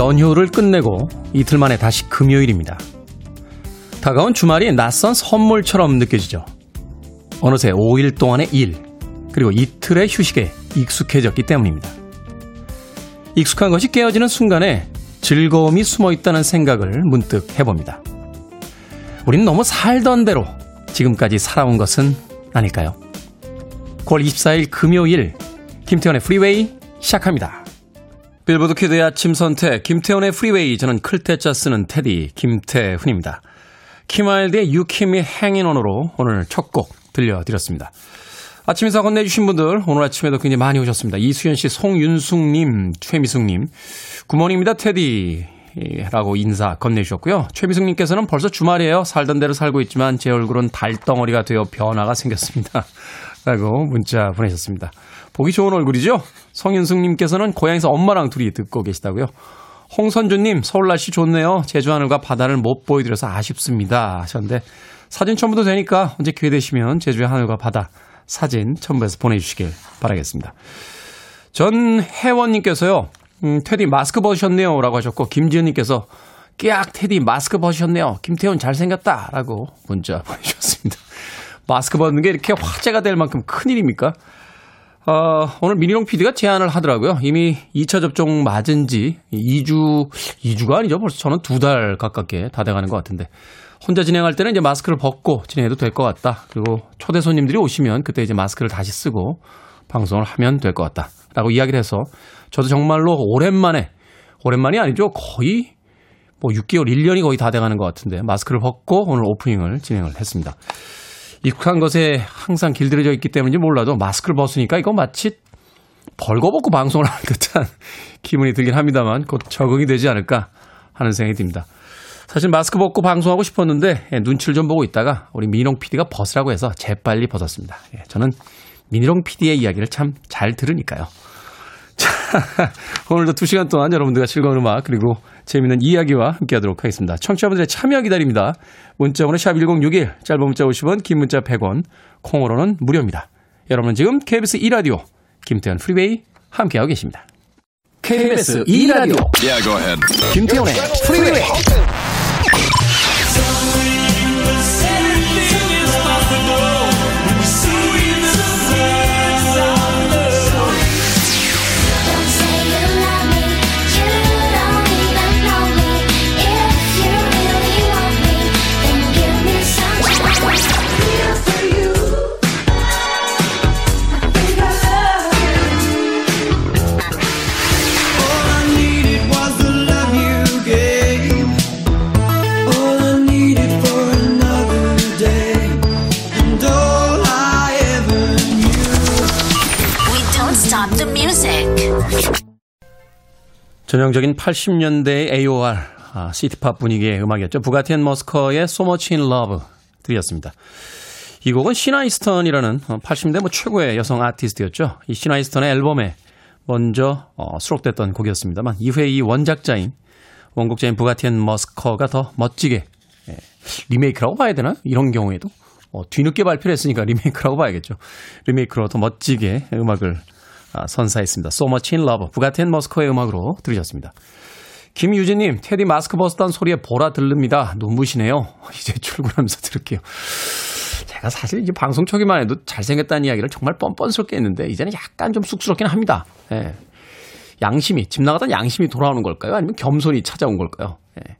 긴 연휴를 끝내고 이틀 만에 다시 금요일입니다. 다가온 주말이 낯선 선물처럼 느껴지죠. 어느새 5일 동안의 일, 그리고 이틀의 휴식에 익숙해졌기 때문입니다. 익숙한 것이 깨어지는 순간에 즐거움이 숨어 있다는 생각을 문득 해봅니다. 우린 너무 살던 대로 지금까지 살아온 것은 아닐까요? 9월 24일 금요일, 김태훈의 프리웨이 시작합니다. 빌보드 kid의 아침 선택, 김태훈의 프리웨이. 저는 클 태 자 쓰는 테디, 김태훈입니다. 키마일드의 유키미 행인원으로 오늘 첫 곡 들려드렸습니다. 아침 인사 건네주신 분들, 오늘 아침에도 굉장히 많이 오셨습니다. 이수연 씨, 송윤숙님, 최미숙님, good morning입니다, 테디. 라고 인사 건네주셨고요. 최미숙님께서는 벌써 주말이에요. 살던 대로 살고 있지만 제 얼굴은 달덩어리가 되어 변화가 생겼습니다. 라고 문자 보내셨습니다. 보기 좋은 얼굴이죠? 성윤숙님께서는 고향에서 엄마랑 둘이 듣고 계시다고요. 홍선주님, 서울 날씨 좋네요. 제주 하늘과 바다를 못 보여드려서 아쉽습니다. 하셨는데, 사진 첨부도 되니까 언제 기회 되시면 제주의 하늘과 바다 사진 첨부해서 보내주시길 바라겠습니다. 전 혜원님께서요, 음, 테디 마스크 벗으셨네요. 라고 하셨고, 김지은님께서, 깨악 테디 마스크 벗으셨네요. 김태훈 잘생겼다. 라고 문자 보내주셨습니다. 마스크 벗는 게 이렇게 화제가 될 만큼 큰일입니까? 어, 오늘 미니롱 PD가 제안을 하더라고요. 이미 2차 접종 맞은 지 2주, 2주가 아니죠. 벌써 저는 두 달 가깝게 다 돼가는 것 같은데. 혼자 진행할 때는 이제 마스크를 벗고 진행해도 될 것 같다. 그리고 초대 손님들이 오시면 그때 이제 마스크를 다시 쓰고 방송을 하면 될 것 같다. 라고 이야기를 해서 저도 정말로 오랜만에, 오랜만이 아니죠. 거의 뭐 6개월, 1년이 거의 다 돼가는 것 같은데 마스크를 벗고 오늘 오프닝을 진행을 했습니다. 익숙한 것에 항상 길들여져 있기 때문인지 몰라도 마스크를 벗으니까 이거 마치 벌거벗고 방송을 하는 듯한 기분이 들긴 합니다만 곧 적응이 되지 않을까 하는 생각이 듭니다. 사실 마스크 벗고 방송하고 싶었는데 예, 눈치를 좀 보고 있다가 우리 민홍 PD가 벗으라고 해서 재빨리 벗었습니다. 예, 저는 민홍 PD의 이야기를 참 잘 들으니까요. 자, 오늘도 2시간 동안 여러분들과 즐거운 음악 그리고 재미있는 이야기와 함께하도록 하겠습니다. 청취자분들의 참여 기다립니다. 문자 번호 샵 1061 짧은 문자 50원 긴 문자 100원 콩으로는 무료입니다. 여러분 지금 KBS 2라디오 김태훈 프리웨이 함께하고 계십니다. KBS 2라디오 Yeah, 김태훈의 프리웨이 전형적인 80년대의 AOR, 아, city pop 분위기의 음악이었죠. 부가티 앤 머스커의 So Much in Love 들으셨습니다. 이 곡은 시나 이스턴이라는 80년대 뭐 최고의 여성 아티스트였죠. 이 시나 이스턴의 앨범에 먼저 어, 수록됐던 곡이었습니다만 이후에 이 원작자인 원곡자인 부가티 앤 머스커가 더 멋지게 예, 리메이크라고 봐야 되나? 이런 경우에도 어, 뒤늦게 발표를 했으니까 리메이크라고 봐야겠죠. 리메이크로 더 멋지게 음악을 아, 선사했습니다. So Much in Love, 부가티 앤 머스커의 음악으로 들으셨습니다. 김유진님, 테디 마스크 벗었다는 소리에 보라 들릅니다. 눈부시네요. 이제 출근하면서 들을게요. 제가 사실 이제 방송 초기만 해도 잘생겼다는 이야기를 정말 뻔뻔스럽게 했는데, 이제는 약간 좀 쑥스럽긴 합니다. 예. 양심이, 집 나갔던 양심이 돌아오는 걸까요? 아니면 겸손이 찾아온 걸까요? 예.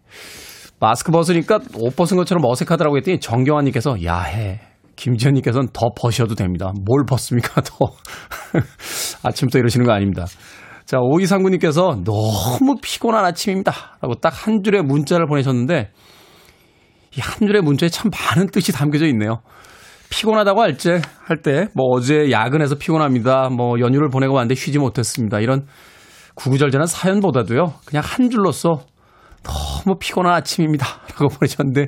마스크 벗으니까 옷 벗은 것처럼 어색하더라고 했더니 정경환님께서 야해. 김지현님께서는 더 벗으셔도 됩니다. 뭘 벗습니까, 더. 아침부터 이러시는 거 아닙니다. 자, 오이상구님께서 너무 피곤한 아침입니다. 라고 딱 한 줄의 문자를 보내셨는데, 이 한 줄의 문자에 참 많은 뜻이 담겨져 있네요. 피곤하다고 할 때, 할 때, 뭐 어제 야근해서 피곤합니다. 뭐 연휴를 보내고 왔는데 쉬지 못했습니다. 이런 구구절절한 사연보다도요, 그냥 한 줄로써 너무 피곤한 아침입니다. 라고 보내셨는데,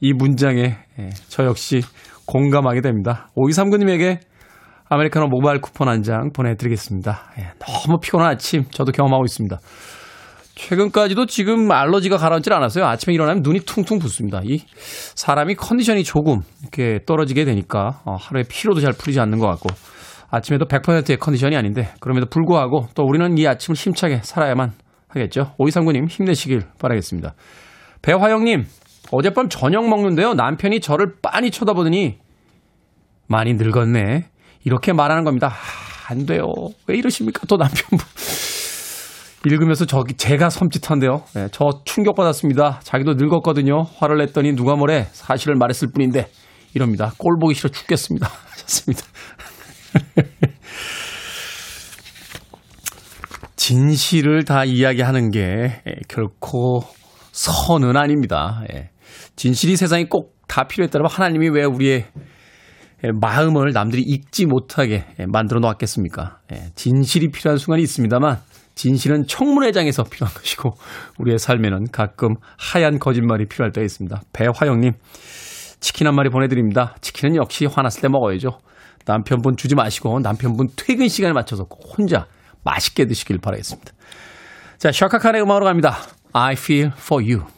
이 문장에 예, 저 역시 공감하게 됩니다. 5239님에게 아메리카노 모바일 쿠폰 한 장 보내드리겠습니다. 예, 너무 피곤한 아침 저도 경험하고 있습니다. 최근까지도 지금 알러지가 가라앉질 않았어요. 아침에 일어나면 눈이 퉁퉁 붓습니다. 이 사람이 컨디션이 조금 이렇게 떨어지게 되니까 어, 하루에 피로도 잘 풀리지 않는 것 같고 아침에도 100%의 컨디션이 아닌데 그럼에도 불구하고 또 우리는 이 아침을 힘차게 살아야만 하겠죠. 오이상구님 힘내시길 바라겠습니다. 배화영님, 어젯밤 저녁 먹는데요. 남편이 저를 빤히 쳐다보더니 많이 늙었네. 이렇게 말하는 겁니다. 아, 안 돼요. 왜 이러십니까? 또 남편분. 읽으면서 저기 제가 섬찟한데요. 네, 저 충격받았습니다. 자기도 늙었거든요. 화를 냈더니 누가 뭐래 사실을 말했을 뿐인데 이럽니다. 꼴 보기 싫어 죽겠습니다. 좋습니다. 진실을 다 이야기하는 게 결코 선은 아닙니다. 예. 진실이 세상에 꼭 다 필요했다면 하나님이 왜 우리의 마음을 남들이 읽지 못하게 만들어 놓았겠습니까? 예. 진실이 필요한 순간이 있습니다만 진실은 청문회장에서 필요한 것이고 우리의 삶에는 가끔 하얀 거짓말이 필요할 때가 있습니다. 배화영님 치킨 한 마리 보내드립니다. 치킨은 역시 화났을 때 먹어야죠. 남편분 주지 마시고 남편분 퇴근 시간에 맞춰서 혼자 맛있게 드시길 바라겠습니다. 자, 샤카 칸의 음악으로 갑니다. I feel for you.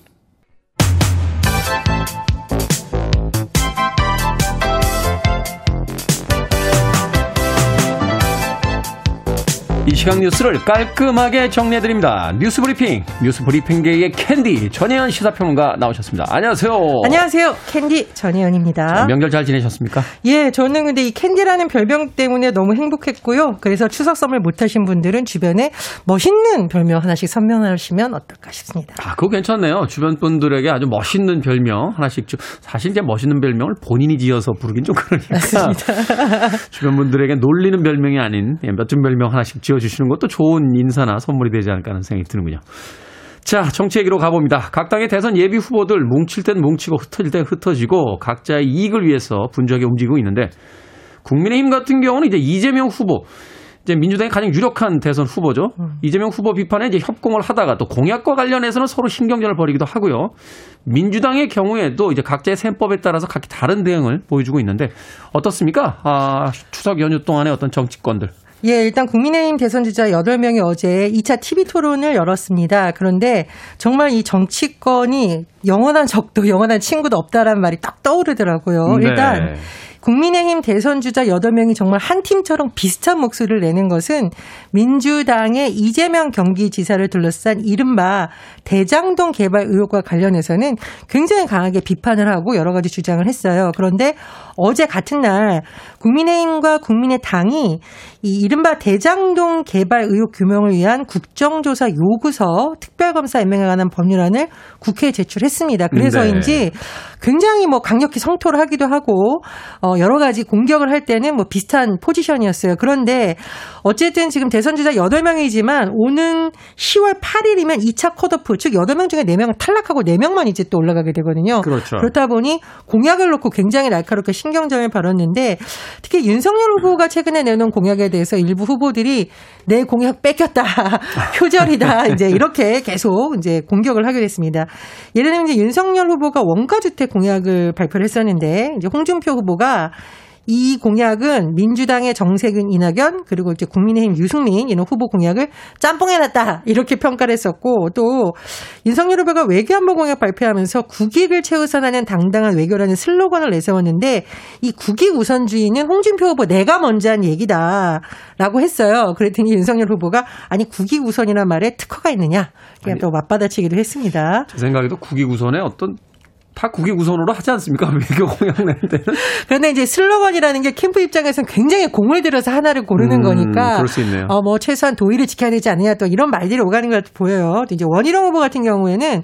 이 시각 뉴스를 깔끔하게 정리해드립니다. 뉴스 브리핑, 뉴스 브리핑계의 캔디 전혜연 시사평론가 나오셨습니다. 안녕하세요. 안녕하세요. 캔디 전혜연입니다. 명절 잘 지내셨습니까? 예, 저는 근데 이 캔디라는 별명 때문에 너무 행복했고요. 그래서 추석 선물 못하신 분들은 주변에 멋있는 별명 하나씩 선물하시면 어떨까 싶습니다. 아, 그거 괜찮네요. 주변 분들에게 아주 멋있는 별명 하나씩 주, 사실 이제 멋있는 별명을 본인이 지어서 부르긴 좀 그러니까. 맞습니다. 주변 분들에게 놀리는 별명이 아닌 멋진 별명 하나씩 지어 주시는 것도 좋은 인사나 선물이 되지 않을까 하는 생각이 드는군요. 자, 정치 얘기로 가봅니다. 각 당의 대선 예비 후보들 뭉칠 땐 뭉치고 흩어질 땐 흩어지고 각자의 이익을 위해서 분주하게 움직이고 있는데 국민의힘 같은 경우는 이제 이재명 후보 이제 민주당의 가장 유력한 대선 후보죠. 음. 이재명 후보 비판에 이제 협공을 하다가 또 공약과 관련해서는 서로 신경전을 벌이기도 하고요. 민주당의 경우에도 이제 각자의 셈법에 따라서 각기 다른 대응을 보여주고 있는데 어떻습니까? 아, 추석 연휴 동안의 어떤 정치권들. 예, 일단 국민의힘 대선 주자 8명이 어제 2차 TV 토론을 열었습니다. 그런데 정말 이 정치권이 영원한 적도 영원한 친구도 없다라는 말이 딱 떠오르더라고요. 네. 일단 국민의힘 대선 주자 8명이 정말 한 팀처럼 비슷한 목소리를 내는 것은 민주당의 이재명 경기지사를 둘러싼 이른바 대장동 개발 의혹과 관련해서는 굉장히 강하게 비판을 하고 여러 가지 주장을 했어요. 그런데 어제 같은 날 국민의힘과 국민의당이 이 이른바 대장동 개발 의혹 규명을 위한 국정조사 요구서 특별검사 임명에 관한 법률안을 국회에 제출했습니다. 그래서인지 네. 굉장히 뭐 강력히 성토를 하기도 하고 어 여러 가지 공격을 할 때는 뭐 비슷한 포지션이었어요. 그런데 어쨌든 지금 대선 주자 8명이지만 오는 10월 8일이면 2차 컷오프 즉 8명 중에 4명은 탈락하고 4명만 이제 또 올라가게 되거든요. 그렇죠. 그렇다 보니 공약을 놓고 굉장히 날카롭게 신경전을 벌였는데 특히 윤석열 후보가 최근에 내놓은 공약에 대해서 일부 후보들이 내 공약 뺏겼다. 표절이다. 이제 이렇게 계속 이제 공격을 하게 됐습니다. 예를 들면 이제 윤석열 후보가 원가주택 공약을 발표를 했었는데 이제 홍준표 후보가 이 공약은 민주당의 정세균 이낙연 그리고 이제 국민의힘 유승민 이런 후보 공약을 짬뽕해놨다 이렇게 평가를 했었고 또 윤석열 후보가 외교안보 공약 발표하면서 국익을 최우선하는 당당한 외교라는 슬로건을 내세웠는데 이 국익 우선주의는 홍준표 후보 내가 먼저 한 얘기다라고 했어요. 그랬더니 윤석열 후보가 아니 국익 우선이란 말에 특허가 있느냐 그냥 또 맞받아치기도 했습니다. 제 생각에도 국익 우선의 어떤 다 국익 우선으로 하지 않습니까? 외교 공약 낼 때는. 그런데 이제 슬로건이라는 게 캠프 입장에서는 굉장히 공을 들여서 하나를 고르는 음, 거니까. 그럴 수 있네요. 어, 뭐 최소한 도의를 지켜야 되지 않느냐 또 이런 말들이 오가는 것 보여요. 이제 원희룡 후보 같은 경우에는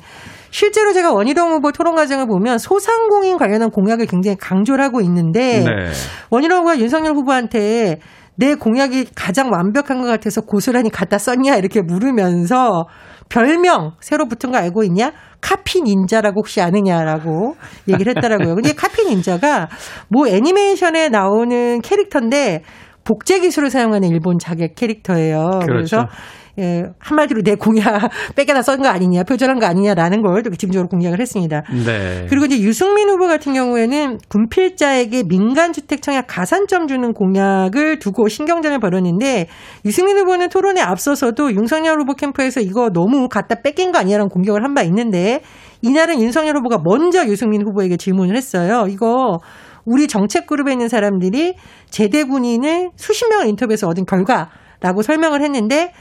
실제로 제가 원희룡 후보 토론 과정을 보면 소상공인 관련한 공약을 굉장히 강조를 하고 있는데 네. 원희룡 후보가 윤석열 후보한테 내 공약이 가장 완벽한 것 같아서 고스란히 갖다 썼냐 이렇게 물으면서 별명 새로 붙은 거 알고 있냐? 카피 닌자라고 혹시 아느냐라고 얘기를 했더라고요. 근데 카피 닌자가 뭐 애니메이션에 나오는 캐릭터인데 복제 기술을 사용하는 일본 자객 캐릭터예요. 그렇죠. 그래서 예, 한마디로 내 공약 뺏겨다 쓴 거 아니냐, 표절한 거 아니냐라는 걸 기침적으로 공약을 했습니다. 네. 그리고 이제 유승민 후보 같은 경우에는 군필자에게 민간주택 청약 가산점 주는 공약을 두고 신경전을 벌였는데 유승민 후보는 토론에 앞서서도 윤석열 후보 캠프에서 이거 너무 갖다 뺏긴 거 아니냐라는 공격을 한 바 있는데 이날은 윤석열 후보가 먼저 유승민 후보에게 질문을 했어요. 이거 우리 정책 그룹에 있는 사람들이 제대 군인을 수십 명을 인터뷰해서 얻은 결과라고 설명을 했는데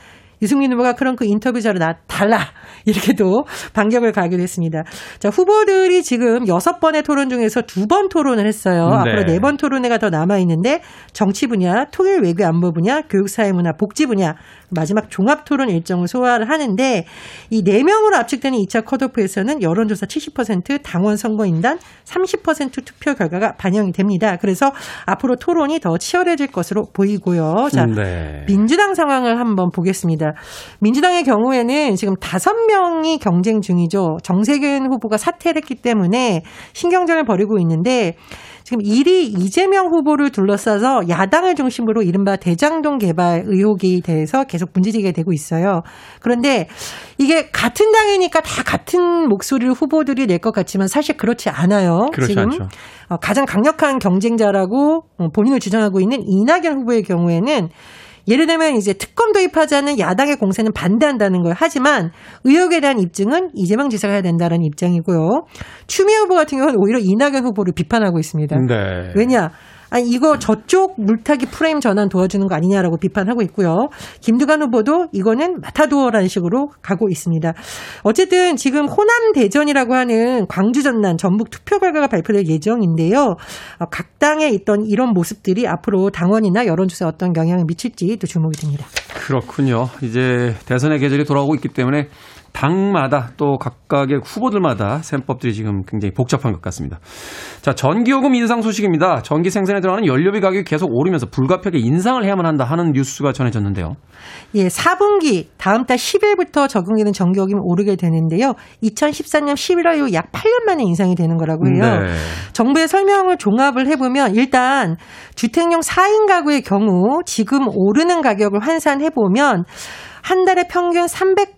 유승민 후보가 그런 그 인터뷰 자료 나 달라 이렇게도 반격을 가기도 했습니다. 자 후보들이 지금 여섯 번의 토론 중에서 두 번 토론을 했어요. 네. 앞으로 네 번 토론회가 더 남아 있는데 정치 분야, 통일 외교 안보 분야, 교육 사회 문화 복지 분야 마지막 종합 토론 일정을 소화를 하는데 이 네 명으로 압축되는 2차 컷오프에서는 여론조사 70% 당원 선거인단 30% 투표 결과가 반영이 됩니다. 그래서 앞으로 토론이 더 치열해질 것으로 보이고요. 자 네. 민주당 상황을 한번 보겠습니다. 민주당의 경우에는 지금 다섯 명이 경쟁 중이죠. 정세균 후보가 사퇴를 했기 때문에 신경전을 벌이고 있는데 지금 1위 이재명 후보를 둘러싸서 야당을 중심으로 이른바 대장동 개발 의혹이 대해서 계속 문제제기가 되고 있어요. 그런데 이게 같은 당이니까 다 같은 목소리를 후보들이 낼 것 같지만 사실 그렇지 않아요. 지금 않죠. 어, 가장 강력한 경쟁자라고 어, 본인을 주장하고 있는 이낙연 후보의 경우에는 예를 들면 이제 특검 도입하자는 야당의 공세는 반대한다는 거예요. 하지만 의혹에 대한 입증은 이재명 지사가 해야 된다는 입장이고요. 추미애 후보 같은 경우는 오히려 이낙연 후보를 비판하고 있습니다. 네. 왜냐? 아니 이거 저쪽 물타기 프레임 전환 도와주는 거 아니냐라고 비판하고 있고요. 김두관 후보도 이거는 마타도어라는 식으로 가고 있습니다. 어쨌든 지금 호남 대전이라고 하는 광주 전남 전북 투표 결과가 발표될 예정인데요. 어, 각 당에 있던 이런 모습들이 앞으로 당원이나 여론조사에 어떤 영향을 미칠지 또 주목이 됩니다. 그렇군요. 이제 대선의 계절이 돌아오고 있기 때문에 당마다 또 각각의 후보들마다 셈법들이 지금 굉장히 복잡한 것 같습니다. 자, 전기요금 인상 소식입니다. 전기 생산에 들어가는 연료비 가격이 계속 오르면서 불가피하게 인상을 해야만 한다 하는 뉴스가 전해졌는데요. 예, 4분기 다음 달 10일부터 적용되는 전기요금이 오르게 되는데요. 2014년 11월 이후 약 8년 만에 인상이 되는 거라고 해요. 네. 정부의 설명을 종합을 해보면 일단 주택용 4인 가구의 경우 지금 오르는 가격을 환산해보면 한 달에 평균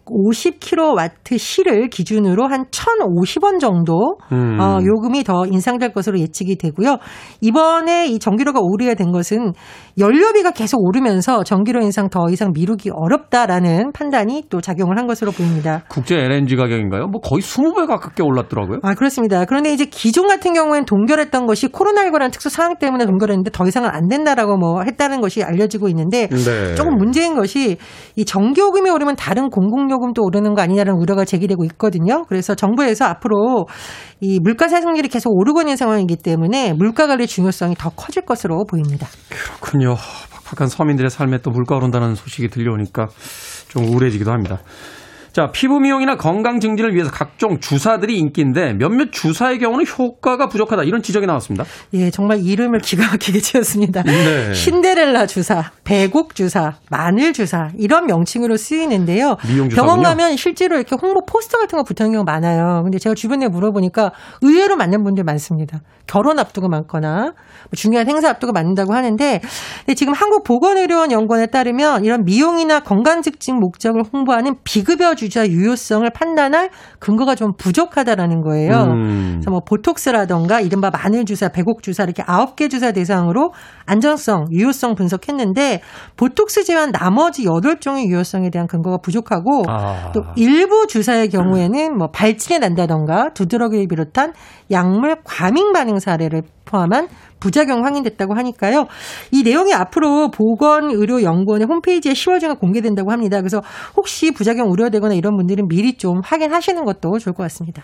350kW 시를 기준으로 한 1,050원 정도 음. 어, 요금이 더 인상될 것으로 예측이 되고요. 이번에 이 전기료가 오르게 된 것은 연료비가 계속 오르면서 전기료 인상 더 이상 미루기 어렵다라는 판단이 또 작용을 한 것으로 보입니다. 국제 LNG 가격인가요? 뭐 거의 20배 가깝게 올랐더라고요. 아, 그렇습니다. 그런데 이제 기존 같은 경우에는 동결했던 것이 코로나19라는 특수 상황 때문에 동결했는데 더 이상은 안 된다라고 뭐 했다는 것이 알려지고 있는데 네. 조금 문제인 것이 이 전기요금이 오르면 다른 공공 요금도 오르는 거 아니냐는 우려가 제기되고 있거든요. 그래서 정부에서 앞으로 이 물가 상승률이 계속 오르고 있는 상황이기 때문에 물가 관리 중요성이 더 커질 것으로 보입니다. 그렇군요. 팍팍한 서민들의 삶에 또 물가 오른다는 소식이 들려오니까 좀 우울해지기도 합니다. 자, 피부 미용이나 건강 증진을 위해서 각종 주사들이 인기인데 몇몇 주사의 경우는 효과가 부족하다 이런 지적이 나왔습니다. 예, 정말 이름을 기가 막히게 지었습니다. 네. 신데렐라 주사, 배곡 주사, 마늘 주사 이런 명칭으로 쓰이는데요. 병원 가면 실제로 이렇게 홍보 포스터 같은 거 붙어 있는 경우가 많아요. 근데 제가 주변에 물어보니까 의외로 맞는 분들 많습니다. 결혼 앞두고 많거나 뭐 중요한 행사 앞두고 맞는다고 하는데 지금 한국 보건의료원 연구원에 따르면 이런 미용이나 건강 증진 목적을 홍보하는 비급여 주사 유효성을 판단할 근거가 좀 부족하다라는 거예요. 음. 그래서 뭐 보톡스라던가 이른바 마늘 주사, 배곡 주사 이렇게 아홉 개 주사 대상으로 안전성, 유효성 분석했는데 보톡스 제외한 나머지 여덟 종의 유효성에 대한 근거가 부족하고 아. 또 일부 주사의 경우에는 뭐 발진이 난다던가 두드러기를 비롯한 약물 과민 반응 사례를 포함한 부작용 확인됐다고 하니까요. 이 내용이 앞으로 보건의료연구원의 홈페이지에 10월 중에 공개된다고 합니다. 그래서 혹시 부작용 우려되거나 이런 분들은 미리 좀 확인하시는 것도 좋을 것 같습니다.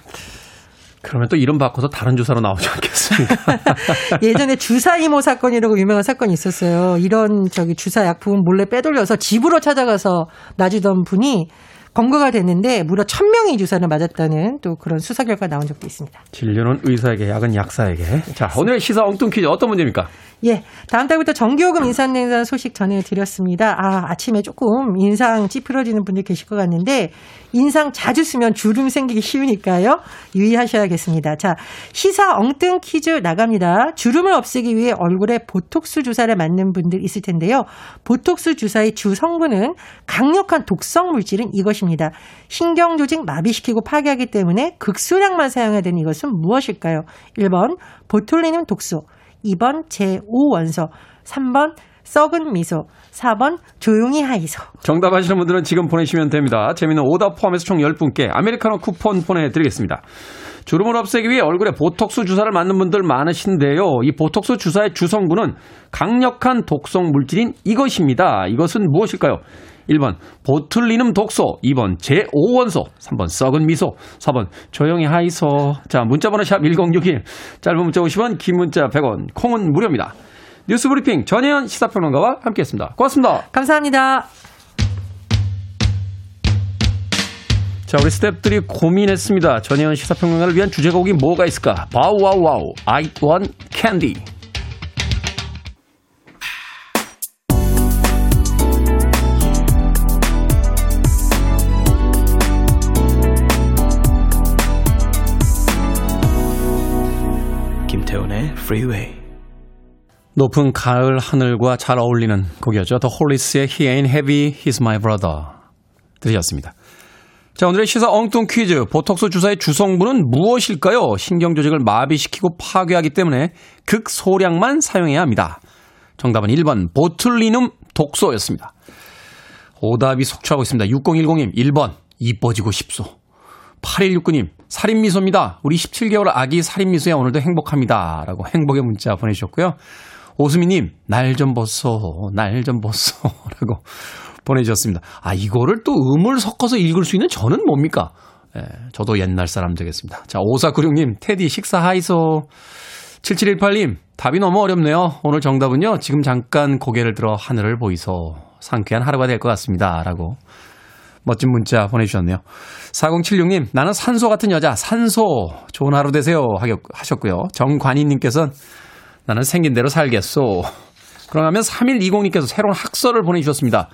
그러면 또 이름 바꿔서 다른 주사로 나오지 않겠습니까? 예전에 주사 이모 사건이라고 유명한 사건이 있었어요. 이런 저기 주사 약품 몰래 빼돌려서 집으로 찾아가서 놔주던 분이 검거가 됐는데 무려 1000명이 주사를 맞았다는 또 그런 수사 결과 나온 적도 있습니다. 진료는 의사에게, 약은 약사에게. 자, 오늘 시사 엉뚱 퀴즈 어떤 문제입니까? 예. 다음 달부터 전기요금 인상 냉산 소식 전해드렸습니다. 아, 아침에 조금 인상 찌푸러지는 분들 계실 것 같는데, 인상 자주 쓰면 주름 생기기 쉬우니까요. 유의하셔야겠습니다. 자, 시사 엉뚱 퀴즈 나갑니다. 주름을 없애기 위해 얼굴에 보톡스 주사를 맞는 분들 있을 텐데요. 보톡스 주사의 주 성분은 강력한 독성 물질은 이것 입니다. 신경 조직 마비시키고 파괴하기 때문에 극수량만 사용해야 되는 이것은 무엇일까요? 1번 보툴리눔 독소, 2번 제5원소, 3번 썩은 미소, 4번 조용히 하이소. 정답 아시는 분들은 지금 보내시면 됩니다. 재미는 오답 포함해서 총 10분께 아메리카노 쿠폰 보내드리겠습니다. 주름을 없애기 위해 얼굴에 보톡스 주사를 맞는 분들 많으신데요. 이 보톡스 주사의 주성분은 강력한 독성 물질인 이것입니다. 이것은 무엇일까요? 1번 보툴리눔 독소, 2번 제5원소, 3번 썩은 미소, 4번 조용히 하이소. 자, 문자번호 샵 1061, 짧은 문자 50원, 긴 문자 100원, 콩은 무료입니다. 뉴스 브리핑 전혜연 시사평론가와 함께했습니다. 고맙습니다. 감사합니다. 자, 우리 스탭들이 고민했습니다. 전혜연 시사평론가를 위한 주제곡이 뭐가 있을까? Bow Wow Wow, I want candy. Freeway. 높은 가을 하늘과 잘 어울리는 곡이었죠. The Hollis의 He Ain't Heavy, He's My Brother. 들으셨습니다. 자, 오늘의 시사 엉뚱 퀴즈. 보톡스 주사의 주성분은 무엇일까요? 신경조직을 마비시키고 파괴하기 때문에 극소량만 사용해야 합니다. 정답은 1번 보툴리눔 독소였습니다. 오답이 속출하고 있습니다. 6010님 1번 이뻐지고 싶소. 8169님 살인미소입니다. 우리 17개월 아기 살인미소야 오늘도 행복합니다. 라고 행복의 문자 보내주셨고요. 오수미님 날 좀 벗어 날 좀 벗어 라고 보내주셨습니다. 아, 이거를 또 음을 섞어서 읽을 수 있는 저는 뭡니까? 예, 저도 옛날 사람 되겠습니다. 자, 5496님, 테디 식사 하이소. 7718님, 답이 너무 어렵네요. 오늘 정답은요, 지금 잠깐 고개를 들어 하늘을 보이소. 상쾌한 하루가 될 것 같습니다. 라고 멋진 문자 보내주셨네요. 4076님, 나는 산소 같은 여자, 산소. 좋은 하루 되세요. 하셨고요. 정관희님께서는 나는 생긴 대로 살겠소. 그러면 3120님께서 새로운 학설을 보내주셨습니다.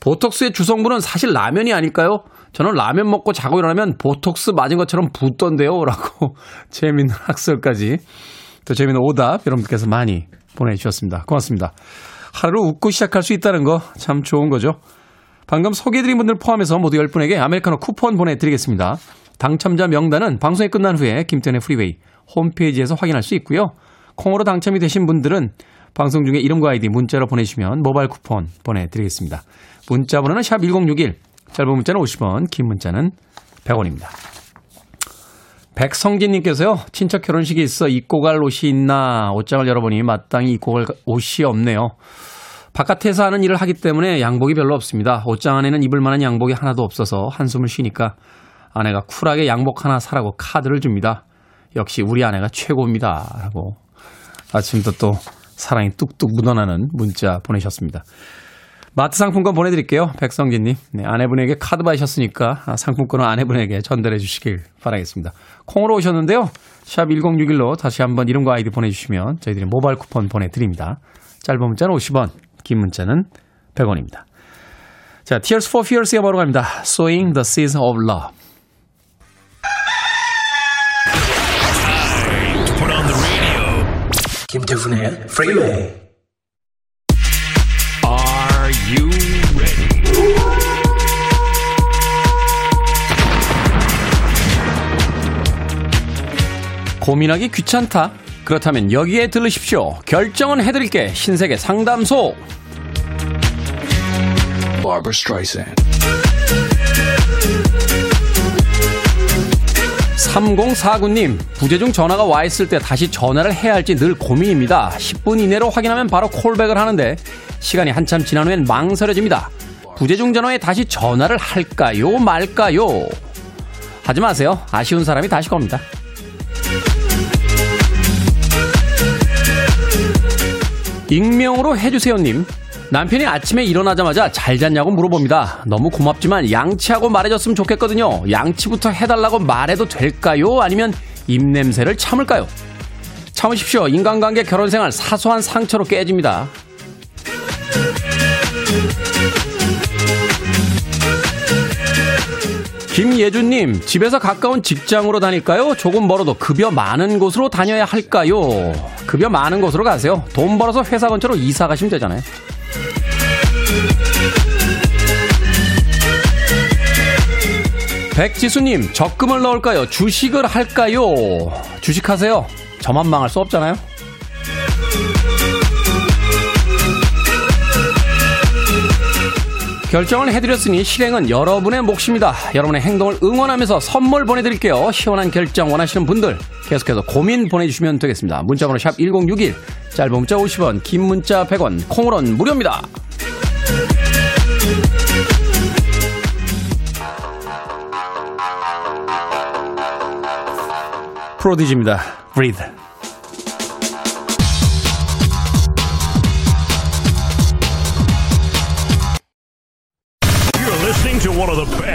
보톡스의 주성분은 사실 라면이 아닐까요? 저는 라면 먹고 자고 일어나면 보톡스 맞은 것처럼 붓던데요. 라고 재미있는 학설까지 또 재미있는 오답 여러분께서 많이 보내주셨습니다. 고맙습니다. 하루 웃고 시작할 수 있다는 거 참 좋은 거죠. 방금 소개해드린 분들 포함해서 모두 10분에게 아메리카노 쿠폰 보내드리겠습니다. 당첨자 명단은 방송이 끝난 후에 김태현의 프리웨이 홈페이지에서 확인할 수 있고요. 콩으로 당첨이 되신 분들은 방송 중에 이름과 아이디 문자로 보내주시면 모바일 쿠폰 보내드리겠습니다. 문자 번호는 샵 1061, 짧은 문자는 50원, 긴 문자는 100원입니다. 백성진님께서요, 친척 결혼식이 있어 입고 갈 옷이 있나 옷장을 열어보니 마땅히 입고 갈 옷이 없네요. 바깥에서 하는 일을 하기 때문에 양복이 별로 없습니다. 옷장 안에는 입을 만한 양복이 하나도 없어서 한숨을 쉬니까 아내가 쿨하게 양복 하나 사라고 카드를 줍니다. 역시 우리 아내가 최고입니다. 라고 아침부터 또 사랑이 뚝뚝 묻어나는 문자 보내셨습니다. 마트 상품권 보내드릴게요. 백성진님. 네, 아내분에게 카드 받으셨으니까 상품권을 아내분에게 전달해 주시길 바라겠습니다. 콩으로 오셨는데요. 샵 1061로 다시 한번 이름과 아이디 보내주시면 저희들이 모바일 쿠폰 보내드립니다. 짧은 문자는 50원, 긴 문자는 100원입니다. 자, Tears for Fears의 바로 갑니다. Sowing the Seeds of Love. 김태훈의 Freeway. you ready? 고민하기 귀찮다. 그렇다면 여기에 들르십시오. 결정은 해드릴게. 신세계 상담소. 3049님, 부재 중 전화가 와 있을 때 다시 전화를 해야 할지 늘 고민입니다. 10분 이내로 확인하면 바로 콜백을 하는데 시간이 한참 지난 후엔 망설여집니다. 부재 중 전화에 다시 전화를 할까요? 말까요? 하지 마세요. 아쉬운 사람이 다시 겁니다. 익명으로 해주세요님. 남편이 아침에 일어나자마자 잘 잤냐고 물어봅니다. 너무 고맙지만 양치하고 말해줬으면 좋겠거든요. 양치부터 해달라고 말해도 될까요? 아니면 입냄새를 참을까요? 참으십시오. 인간관계 결혼생활 사소한 상처로 깨집니다. 김예준님, 집에서 가까운 직장으로 다닐까요? 조금 멀어도 급여 많은 곳으로 다녀야 할까요? 급여 많은 곳으로 가세요. 돈 벌어서 회사 근처로 이사 가시면 되잖아요. 백지수님, 적금을 넣을까요? 주식을 할까요? 주식하세요. 저만 망할 수 없잖아요. 결정을 해드렸으니 실행은 여러분의 몫입니다. 여러분의 행동을 응원하면서 선물 보내드릴게요. 시원한 결정 원하시는 분들 계속해서 고민 보내주시면 되겠습니다. 문자번호 샵 1061, 짧은 문자 50원, 긴 문자 100원, 콩으론 무료입니다. 프로디지입니다. 브리드.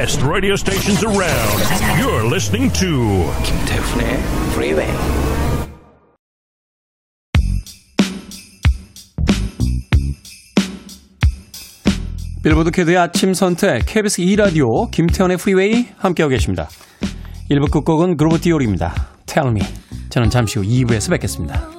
Best radio stations around. You're listening to 김태훈의 Freeway. 빌보드 kid의 아침 선택 KBS 2라디오 김태현의 프리웨이 함께하고 계십니다. 1부 끝곡은 Groove Theory입니다. Tell me. 저는 잠시 후 2부에서 뵙겠습니다.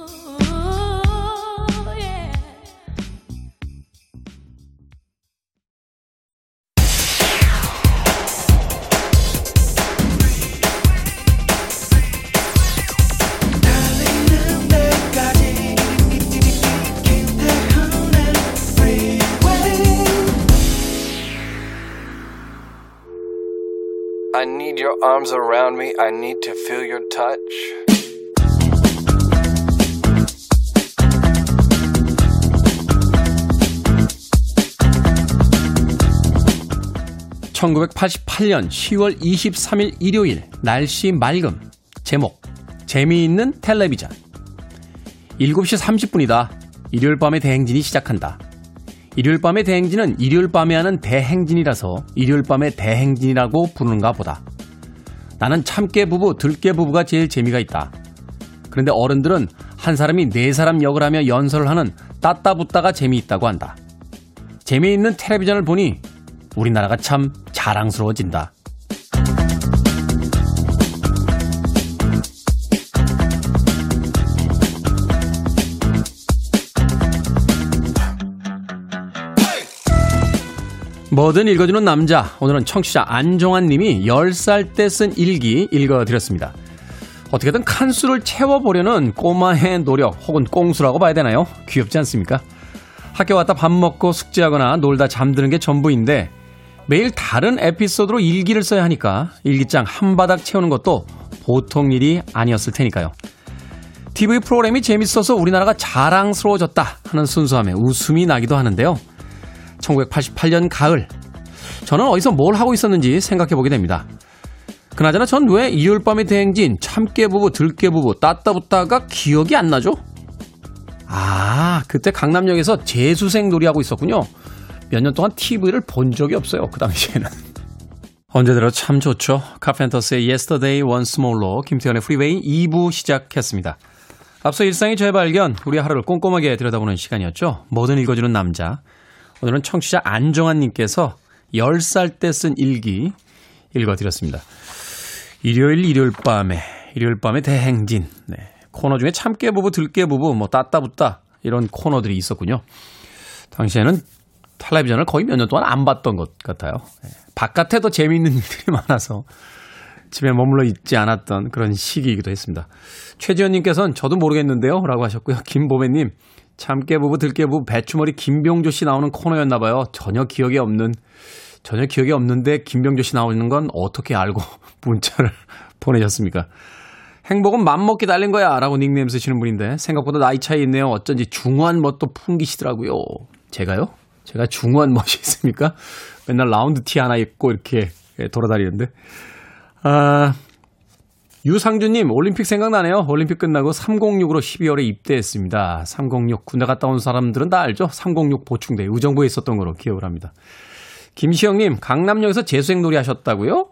Arms around me. I need to feel your touch. 1988년 10월 23일 일요일 날씨 맑음 제목 재미있는 텔레비전 7시 30분이다. 일요일 밤의 대행진이 시작한다. 일요일 밤의 대행진은 일요일 밤에 하는 대행진이라서 일요일 밤의 대행진이라고 부르는가 보다. 나는 참깨 부부, 들깨 부부가 제일 재미가 있다. 그런데 어른들은 한 사람이 네 사람 역을 하며 연설을 하는 따따붙다가 재미있다고 한다. 재미있는 텔레비전을 보니 우리나라가 참 자랑스러워진다. 뭐든 읽어주는 남자. 오늘은 청취자 안정환 님이 10살 때 쓴 일기 읽어드렸습니다. 어떻게든 칸수를 채워보려는 꼬마의 노력 혹은 꽁수라고 봐야 되나요? 귀엽지 않습니까? 학교 왔다 밥 먹고 숙제하거나 놀다 잠드는 게 전부인데 매일 다른 에피소드로 일기를 써야 하니까 일기장 한 바닥 채우는 것도 보통 일이 아니었을 테니까요. TV 프로그램이 재밌어서 우리나라가 자랑스러워졌다 하는 순수함에 웃음이 나기도 하는데요. 1988년 가을 저는 어디서 뭘 하고 있었는지 생각해 보게 됩니다. 그나저나 전 왜 일요일 밤의 대행진, 참깨부부, 들깨부부, 따따붙다가 기억이 안 나죠? 아, 그때 강남역에서 재수생 놀이하고 있었군요. 몇 년 동안 TV를 본 적이 없어요. 그 당시에는. 언제 들어 참 좋죠. 카펜터스의 Yesterday Once More로 김태현의 프리웨이 2부 시작했습니다. 앞서 일상의 재발견, 우리 하루를 꼼꼼하게 들여다보는 시간이었죠. 뭐든 읽어주는 남자. 오늘은 청취자 안정환님께서 10살 때 쓴 일기 읽어드렸습니다. 일요일, 일요일 밤에, 일요일 밤에 대행진. 네. 코너 중에 참깨부부, 들깨부부, 뭐, 따따붙다. 이런 코너들이 있었군요. 당시에는 텔레비전을 거의 몇 년 동안 안 봤던 것 같아요. 네. 바깥에도 재미있는 일들이 많아서 집에 머물러 있지 않았던 그런 시기이기도 했습니다. 최지현님께서는 저도 모르겠는데요. 라고 하셨고요. 김보배님, 참깨부부, 들깨부부, 배추머리 김병조 씨 나오는 코너였나 봐요. 전혀 기억이 없는, 전혀 기억이 없는데 김병조 씨 나오는 건 어떻게 알고 문자를 보내셨습니까? 행복은 맘먹기 달린 거야. 라고 닉네임 쓰시는 분인데 생각보다 나이 차이 있네요. 어쩐지 중후한 멋도 풍기시더라고요. 제가요? 제가 중후한 멋이 있습니까? 맨날 라운드 티 하나 입고 이렇게 돌아다니는데. 아, 유상준님, 올림픽 생각나네요. 올림픽 끝나고 306으로 12월에 입대했습니다. 306, 군대 갔다 온 사람들은 다 알죠? 306 보충대, 의정부에 있었던 거로 기억을 합니다. 김시영님, 강남역에서 재수생 놀이 하셨다고요?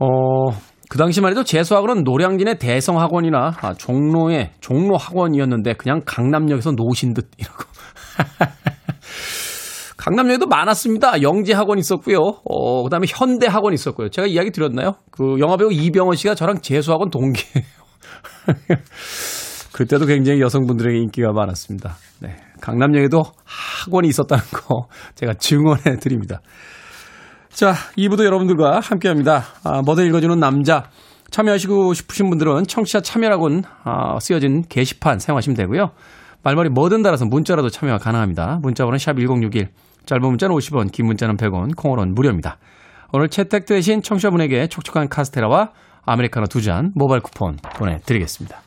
어, 그 당시만 해도 재수학원은 노량진의 대성학원이나 아, 종로의 종로학원이었는데 그냥 강남역에서 노신 듯 이러고. 강남역에도 많았습니다. 영재학원 있었고요. 어, 그다음에 현대학원 있었고요. 제가 이야기 드렸나요? 그 영화배우 이병헌 씨가 저랑 재수학원 동기예요. 그때도 굉장히 여성분들에게 인기가 많았습니다. 네. 강남역에도 학원이 있었다는 거 제가 증언해 드립니다. 자, 2부도 여러분들과 함께 합니다. 아, 뭐든 읽어주는 남자. 참여하시고 싶으신 분들은 청취자 참여라고는 아, 쓰여진 게시판 사용하시면 되고요. 말머리 뭐든 달아서 문자라도 참여가 가능합니다. 문자번호 샵 1061. 짧은 문자는 50원, 긴 문자는 100원, 콩으로는 무료입니다. 오늘 채택되신 청취자분에게 촉촉한 카스테라와 아메리카노 두 잔 모바일 쿠폰 보내드리겠습니다.